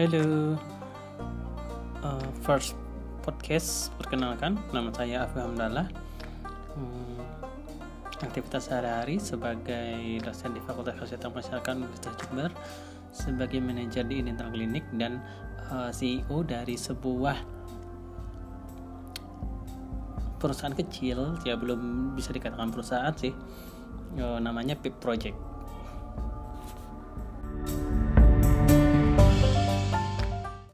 Halo, uh, first podcast perkenalkan nama saya Afi Hamdallah. Hmm, aktivitas sehari-hari sebagai dosen di Fakultas Kesehatan Masyarakat Universitas Jember, sebagai manajer di Dental Klinik dan eh, uh, CEO dari sebuah perusahaan kecil, ya belum bisa dikatakan perusahaan sih, uh, namanya PIP Project.